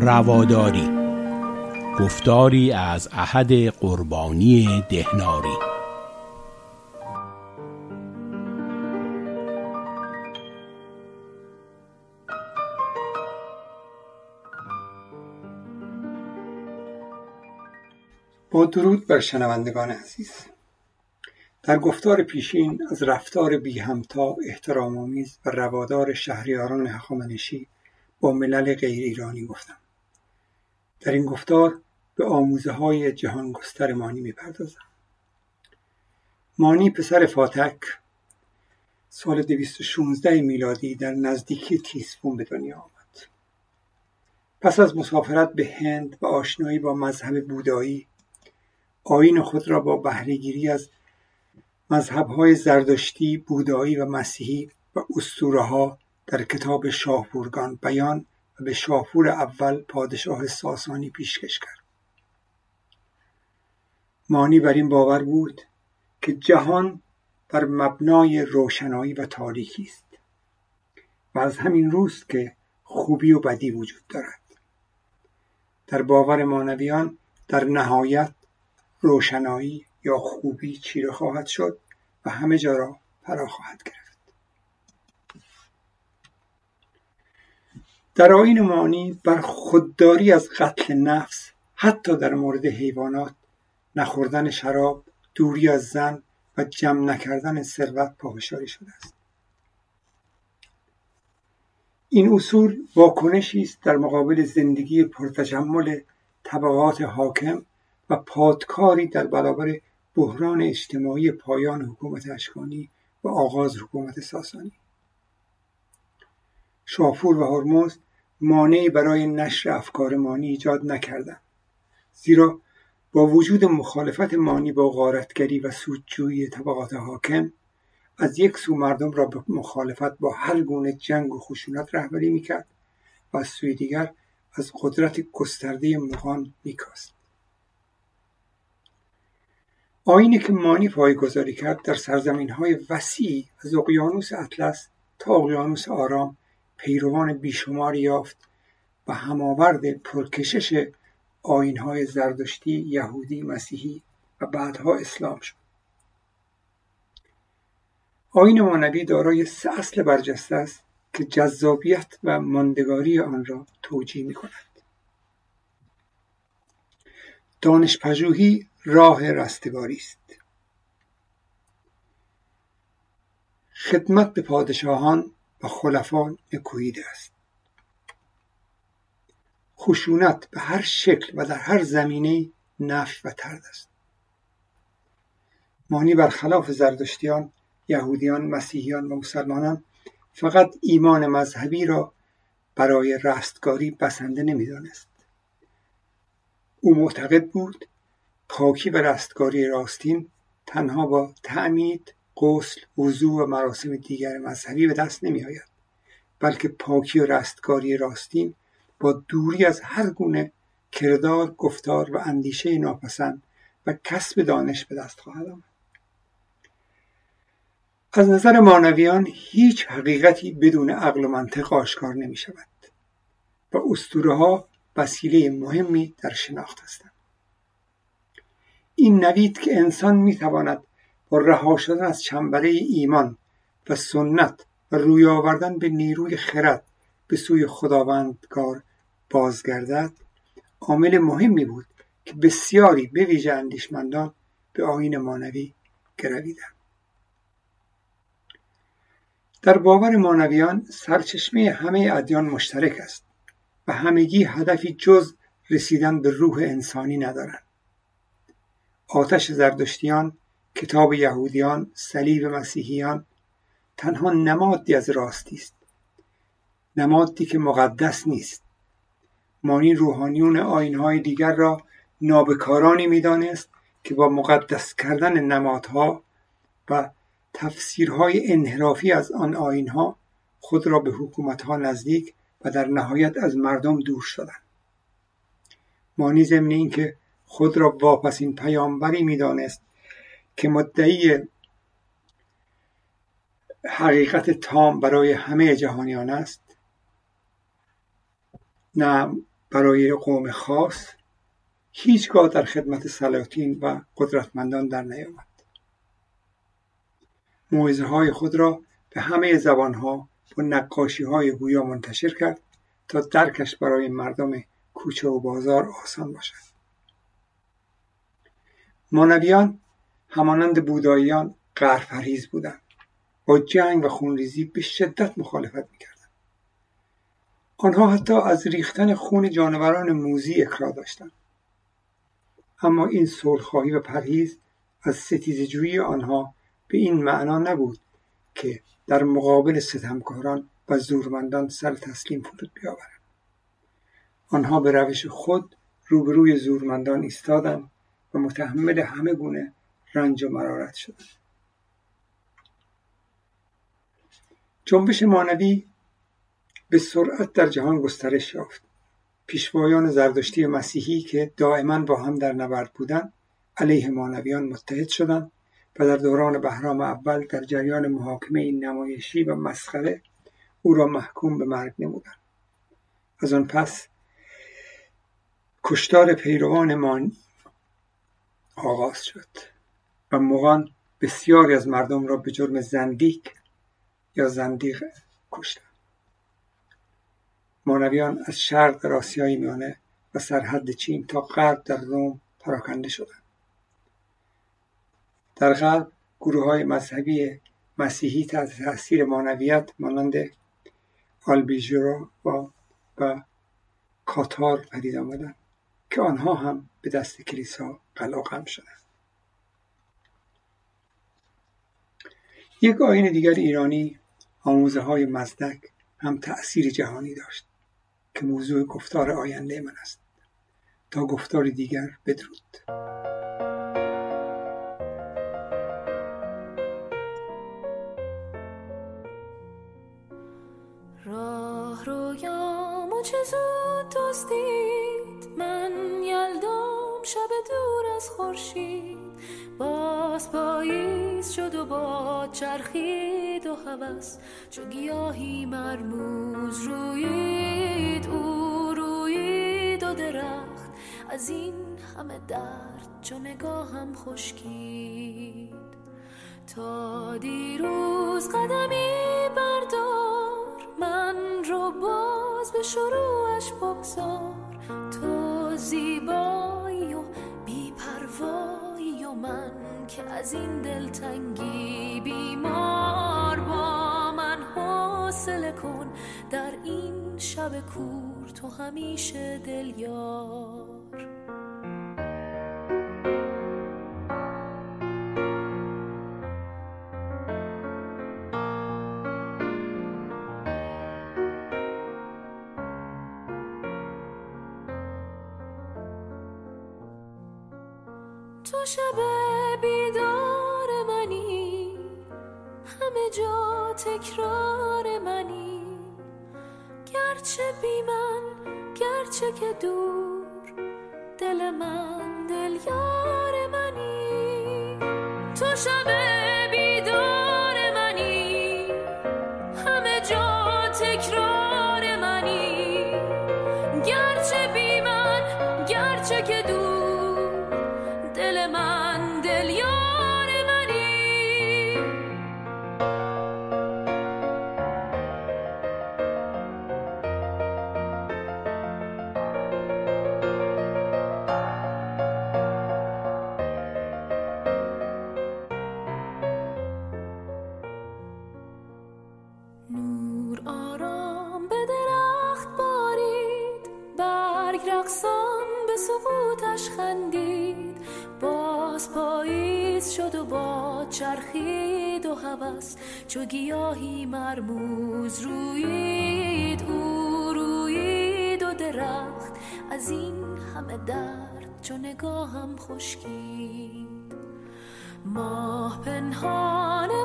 رواداری. گفتاری از احد قربانی دهناری. با درود بر شنوندگان عزیز. در گفتار پیشین از رفتار بی همتا احترامآمیز و روادار شهریاران هخامنشی با ملل غیر ایرانی گفتم. در این گفتار به آموزه های جهانگستر مانی می‌پردازم. مانی پسر فاتک سال 216 میلادی در نزدیکی تیسفون به دنیا آمد. پس از مسافرت به هند و آشنایی با مذهب بودایی آین خود را با بهرهگیری از مذهبهای زردشتی، بودایی و مسیحی و ها در کتاب شاهپورگان بیان به شاپور اول پادشاه ساسانی پیشکش کرد. مانی بر این باور بود که جهان بر مبنای روشنایی و تاریکی است و از همین روست که خوبی و بدی وجود دارد. در باور مانویان در نهایت روشنایی یا خوبی چیره خواهد شد و همه جا را فرا خواهد گرفت. در آین مانی بر خودداری از قتل نفس حتی در مورد حیوانات نخوردن شراب دوری از زن و جمع نکردن ثروت پافشاری شده است. این اصول واکنشی است در مقابل زندگی پرتجمل طبقات حاکم و پادکاری در برابر بحران اجتماعی پایان حکومت اشکانی و آغاز حکومت ساسانی. شاپور و هرمز مانعی برای نشر افکار مانی ایجاد نکردند زیرا با وجود مخالفت مانی با غارتگری و سودجویی طبقات حاکم از یک سو مردم را به مخالفت با هر گونه جنگ و خشونت رهبری می‌کرد و از سوی دیگر از قدرت گسترده مغان میکاست. آینی که مانی پایگذاری کرد در سرزمین های وسیعی از اقیانوس اطلس تا اقیانوس آرام پیروان بیشماری یافت و هماورد پرکشش آینهای زردشتی، یهودی، مسیحی و بعدها اسلام شد. آین مانوی دارای سه اصل برجسته است که جذابیت و ماندگاری آن را توجیه می کند. دانش پژوهی راه رستگاری است. خدمت به پادشاهان و خلفان نکوهیده است. خشونت به هر شکل و در هر زمینه نفی و ترد است مانی برخلاف زردشتیان یهودیان مسیحیان و مسلمانان فقط ایمان مذهبی را برای رستگاری بسنده نمی‌دانست او معتقد بود پاکی و رستگاری راستین تنها با تعمید غسل وضوع و مراسم دیگر مذهبی به دست نمی آید بلکه پاکی و رستگاری راستین با دوری از هر گونه کردار گفتار و اندیشه ناپسند و کسب دانش به دست خواهد آمد. از نظر مانویان هیچ حقیقتی بدون عقل و منطق آشکار نمی شود و اسطوره ها وسیله مهمی در شناخت هستند. این نوید که انسان می تواند با رها شدن از چنبره ایمان و سنت و روی آوردن به نیروی خرد به سوی خداوندگار بازگردد عامل مهمی بود که بسیاری به ویژه اندیشمندان به آین مانوی گرویدند. در باور مانویان سرچشمه همه ادیان مشترک است و همگی هدفی جز رسیدن به روح انسانی ندارند. آتش زردشتیان کتاب یهودیان صلیب مسیحیان تنها نمادی از راستی است. نمادی که مقدس نیست. مانی روحانیون آینهای دیگر را نابکارانی می‌دانست که با مقدس کردن نمادها و تفسیرهای انحرافی از آن آینها خود را به حکومتها نزدیک و در نهایت از مردم دور شدند. مانی ضمن اینکه خود را واپسین پیامبری می‌دانست که مدعی حقیقت تام برای همه جهانیان است نه برای قوم خاص هیچگاه در خدمت سلاطین و قدرتمندان در نیامد. موعظه های خود را به همه زبانها با نقاشی های گویا منتشر کرد تا درکش برای مردم کوچه و بازار آسان باشد. مانویان همانند بوداییان قهرپرهیز بودند. با جنگ و خونریزی به شدت مخالفت می‌کردند. آنها حتی از ریختن خون جانوران موزی اکرا داشتند. اما این صلحخواهی و پرهیز از ستیزجویی آنها به این معنا نبود که در مقابل ستمکاران و زورمندان سر تسلیم فرود بیاورند. آنها به روش خود روبروی زورمندان ایستادند و متحمل همه گونه رنج و مرارت جنبش مانوی به سرعت در جهان گسترش یافت. پیشوایان زردشتی مسیحی که دائما با هم در نبرد بودند علیه مانویان متحد شدند و در دوران بهرام اول در جریان محاکمه نمایشی و مسخره او را محکوم به مرگ نمودند. از آن پس کشتار پیروان مان آغاز شد. و مغان بسیاری از مردم را به جرم زندیک یا زندیق کشتند. مانویان از شرق آسیای میانه و سرحد چین تا غرب در روم پراکنده شدند. در غرب گروه های مذهبی مسیحی تحت تاثیر مانویت مانند آلبیژرا و, و کاتار پدید آمدند که آنها هم به دست کلیسا قلاقم شدند. یک آین دیگر ایرانی آموزه های مزدک هم تأثیر جهانی داشت که موضوع گفتار آینده من است. تا گفتار دیگر بدرود. راه رویام و چه زود دستید من. شب دور از خورشید. باز پاییز شد و با چرخید و هوس. چو گیاهی مرموز روید او روید و درخت. از این همه درد چو نگاهم خشکید. تا دیروز قدمی بردار من رو باز به شروعش بگذار. تو و من که از این دلتنگی بیمار با من حوصله کن. در این شب کور تو همیشه دل یار تکرار منی. گرچه بی من گرچه که دور دل من دل یار منی. تو شب چرخید و هوس چو گیاهی مرموز روید او روید و درخت. از این همه درد چو نگاهم خشکید. ماه پنهانه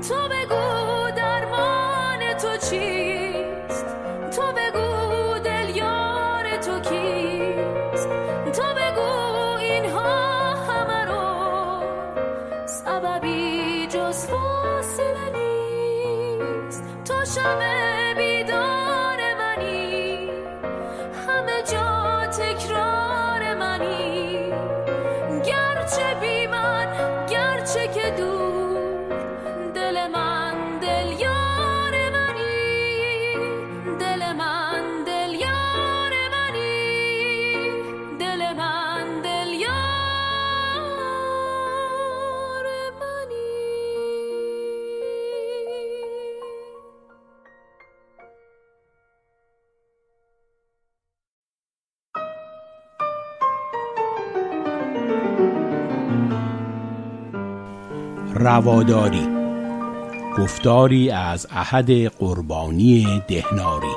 تو بگو درمان تو چیست؟ تو بگو دل یار تو کیست؟ تو بگو اینها همه رو سببی جز فاصله نیست. تو شب رواداری. گفتاری از احد قربانی دهناری.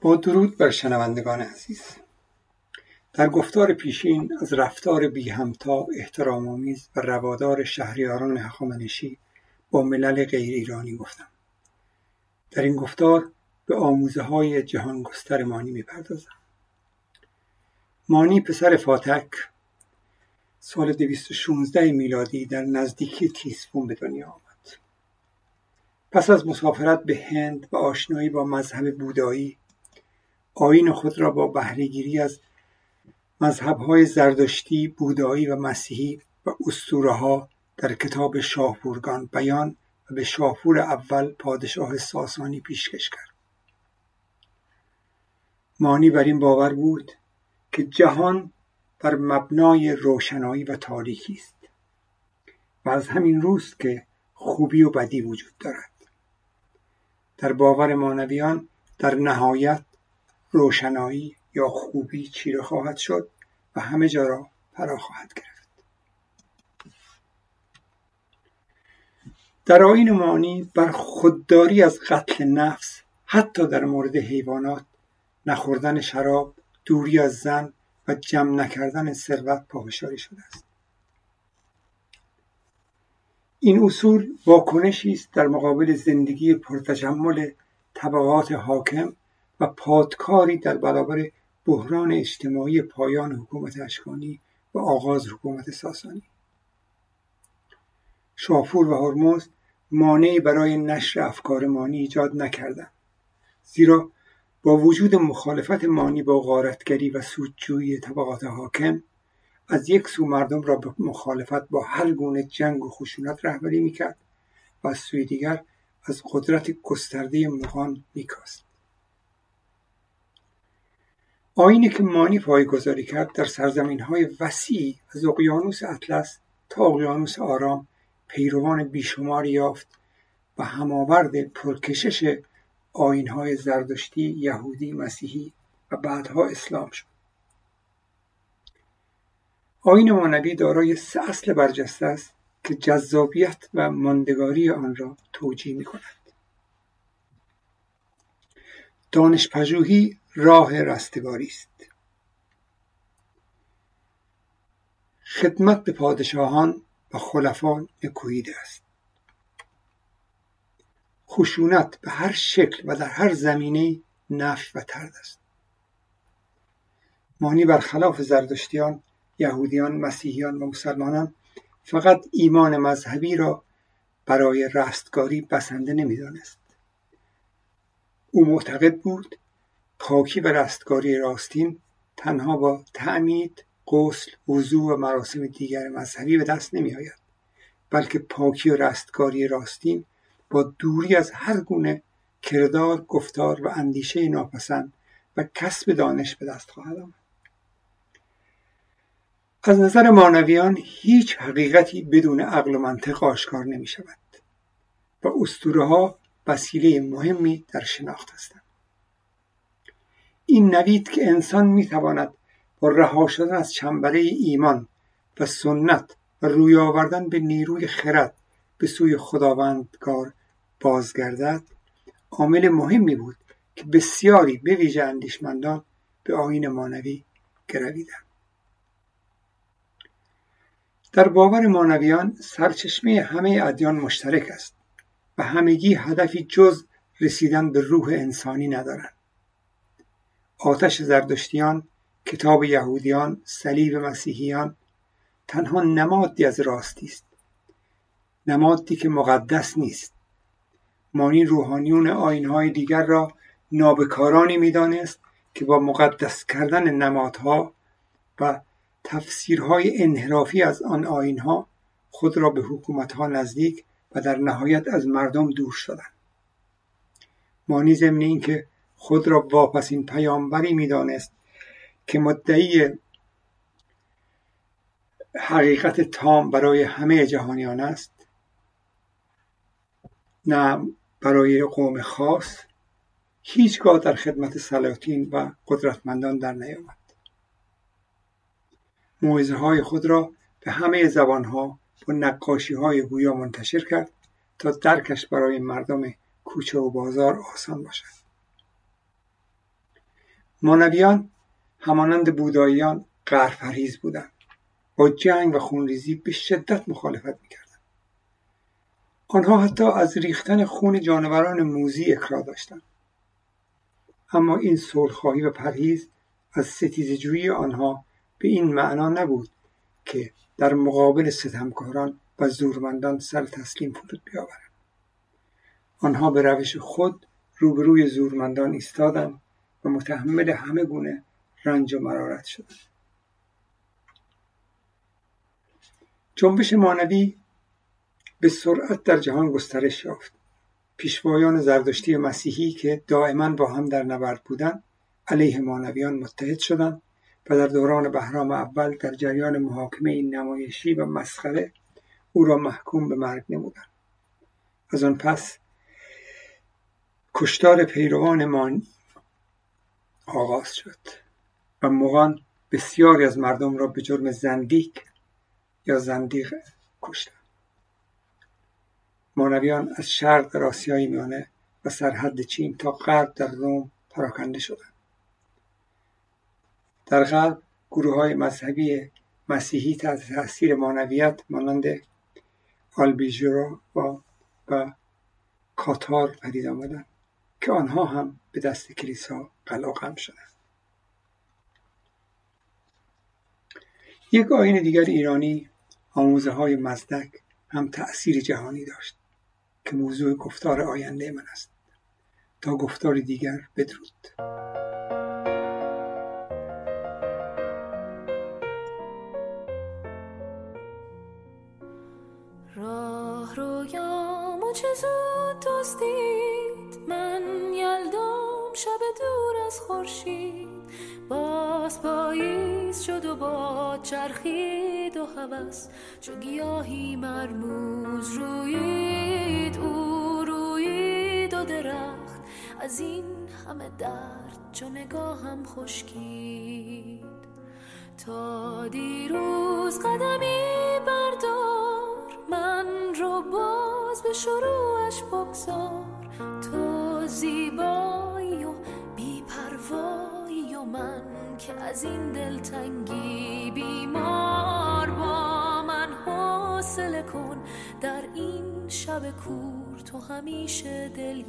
با درود بر شنوندگان عزیز. در گفتار پیشین از رفتار بی همتا احترامآمیز و روادار شهریاران هخامنشی با ملل غیر ایرانی گفتم. در این گفتار به آموزه های جهانگستر مانی می‌پردازم. مانی پسر فاتک سال 216 میلادی در نزدیکی تیسفون به دنیا آمد. پس از مسافرت به هند و آشنایی با مذهب بودایی آیین خود را با بهرهگیری از مذهبهای زردشتی، بودایی و مسیحی و اسطوره‌ها در کتاب شاهپورگان بیان به شاپور اول پادشاه ساسانی پیشکش کرد. مانی بر این باور بود که جهان بر مبنای روشنایی و تاریکی است و از همین روست که خوبی و بدی وجود دارد. در باور مانویان در نهایت روشنایی یا خوبی چیره خواهد شد و همه جا را فرا خواهد گرفت. در آیین مانی بر خودداری از قتل نفس حتی در مورد حیوانات نخوردن شراب دوری از زن و جمع نکردن ثروت پافشاری شده است. این اصول واکنشی است در مقابل زندگی پرتجمل طبقات حاکم و پادکاری در برابر بحران اجتماعی پایان حکومت اشکانی و آغاز حکومت ساسانی. شاپور و هرمز مانعی برای نشر افکار مانی ایجاد نکردند زیرا با وجود مخالفت مانی با غارتگری و سودجویی طبقات حاکم از یک سو مردم را به مخالفت با هر گونه جنگ و خشونت رهبری می‌کرد و از سوی دیگر از قدرت گسترده مغان میکاست. آینی که مانی پایگذاری کرد در سرزمین های وسیعی از اقیانوس اطلس تا اقیانوس آرام پیروان بیشماری یافت و هماورد پرکشش آیینهای زردشتی، یهودی، مسیحی و بعدها اسلام شد. آین مانوی دارای سه اصل برجسته است که جذابیت و ماندگاری آن را توجیه می کند. دانش پژوهی راه رستگاری است. خدمت به پادشاهان و خلفان نکوهیده است. خشونت به هر شکل و در هر زمینه نفی و ترد است. مانی برخلاف زردشتیان، یهودیان، مسیحیان و مسلمانان فقط ایمان مذهبی را برای رستگاری بسنده نمی‌دانست. او معتقد بود پاکی و رستگاری راستین تنها با تعمید غسل وضوع و مراسم دیگر مذهبی به دست نمی آید بلکه پاکی و رستگاری راستین با دوری از هر گونه کردار گفتار و اندیشه ناپسند و کسب دانش به دست خواهد آمد. از نظر مانویان هیچ حقیقتی بدون عقل و منطق آشکار نمی شود و اسطوره ها وسیله مهمی در شناخت هستند. این نوید که انسان می تواند با رها شدن از چنبره ایمان و سنت و روی آوردن به نیروی خرد به سوی خداوندگار بازگردد عامل مهمی بود که بسیاری به ویژه اندیشمندان به آین مانوی گرویدند. در باور مانویان سرچشمه همه ادیان مشترک است و همگی هدفی جز رسیدن به روح انسانی ندارند. آتش زردشتیان کتاب یهودیان صلیب مسیحیان تنها نمادی از راستی است. نمادی که مقدس نیست. مانی روحانیون آینهای دیگر را نابکارانی می‌دانست که با مقدس کردن نمادها و تفسیرهای انحرافی از آن آینها خود را به حکومتها نزدیک و در نهایت از مردم دور شدند. مانی ضمن اینکه خود را واپسین پیامبری می‌دانست که مدعی حقیقت تام برای همه جهانیان است نه برای قوم خاص هیچگاه در خدمت سلاطین و قدرتمندان در نیامد. موعظه های خود را به همه زبانها با نقاشی های گویا منتشر کرد تا درکش برای مردم کوچه و بازار آسان باشد. مانویان همانند بوداییان قهرپرهیز بودند. با جنگ و خونریزی به شدت مخالفت می‌کردند. آنها حتی از ریختن خون جانوران موزی اکرا داشتند. اما این صلحخواهی و پرهیز از ستیزجویی آنها به این معنا نبود که در مقابل ستمکاران و زورمندان سر تسلیم فرود بیاورند. آنها به روش خود روبروی زورمندان ایستادند و متحمل همه گونه رنج و مرارت شدند جنبش مانوی به سرعت در جهان گسترش یافت. پیشوایان زردشتی مسیحی که دائما با هم در نبرد بودند علیه مانویان متحد شدند و در دوران بهرام اول در جریان محاکمه نمایشی و مسخره او را محکوم به مرگ نمودند. از آن پس کشتار پیروان مانی آغاز شد. و مغان بسیاری از مردم را به جرم زندیک یا زندیق کشتند. مانویان از شرق در آسیای میانه و سرحد چین تا غرب در روم پراکنده شدند. در غرب گروه های مذهبی مسیحی تحت تاثیر مانویت مانند آلبیژرا و, و کاتار پدید آمدند که آنها هم به دست کلیسا قلاقم شدند. یک آین دیگر ایرانی آموزه های مزدک هم تأثیر جهانی داشت که موضوع گفتار آینده من است. تا گفتار دیگر بدرود. چه زود یلدام شب دور از خورشید. باز پاییز شد و با چرخید و هوس. چو گیاهی مرموز روید او روید و درخت. از این همه درد چو نگاهم خشکید. تا دیروز قدمی بردار من رو باز به شروعش بگذار. تو و من که از این دلتنگی بیمار با من حوصله کن. در این شب کور تو همیشه دل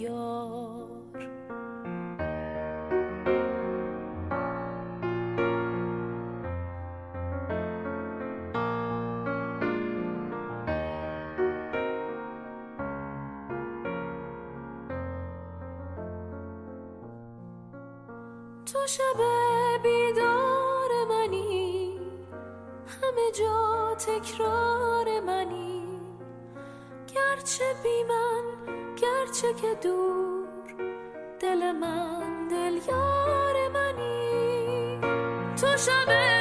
گرچه بی من گرچه که دور دل من دل یار منی. تو شب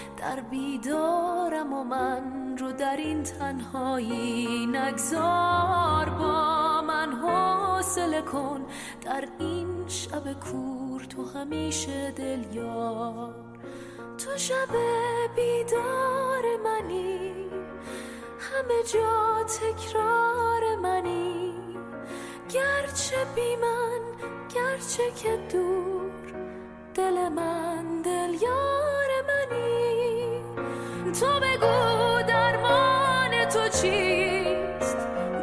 در بیدارم و من رو در این تنهایی نگذار با من حوصله کن. در این شب کور تو همیشه دل یار تو شب بیدار منی همه جا تکرار منی. گرچه بی من گرچه که دور دل من تو بگو درمان تو چیست؟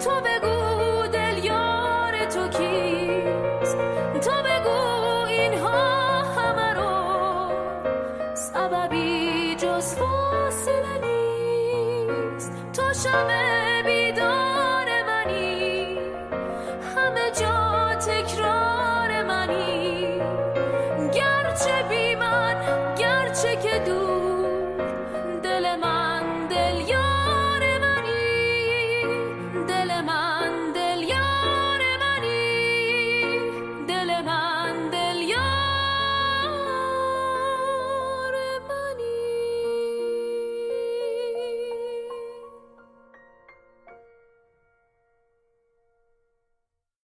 تو بگو دل یار تو کیست؟ تو بگو اینها همه رو سببی جز فاصله نیست. تو شب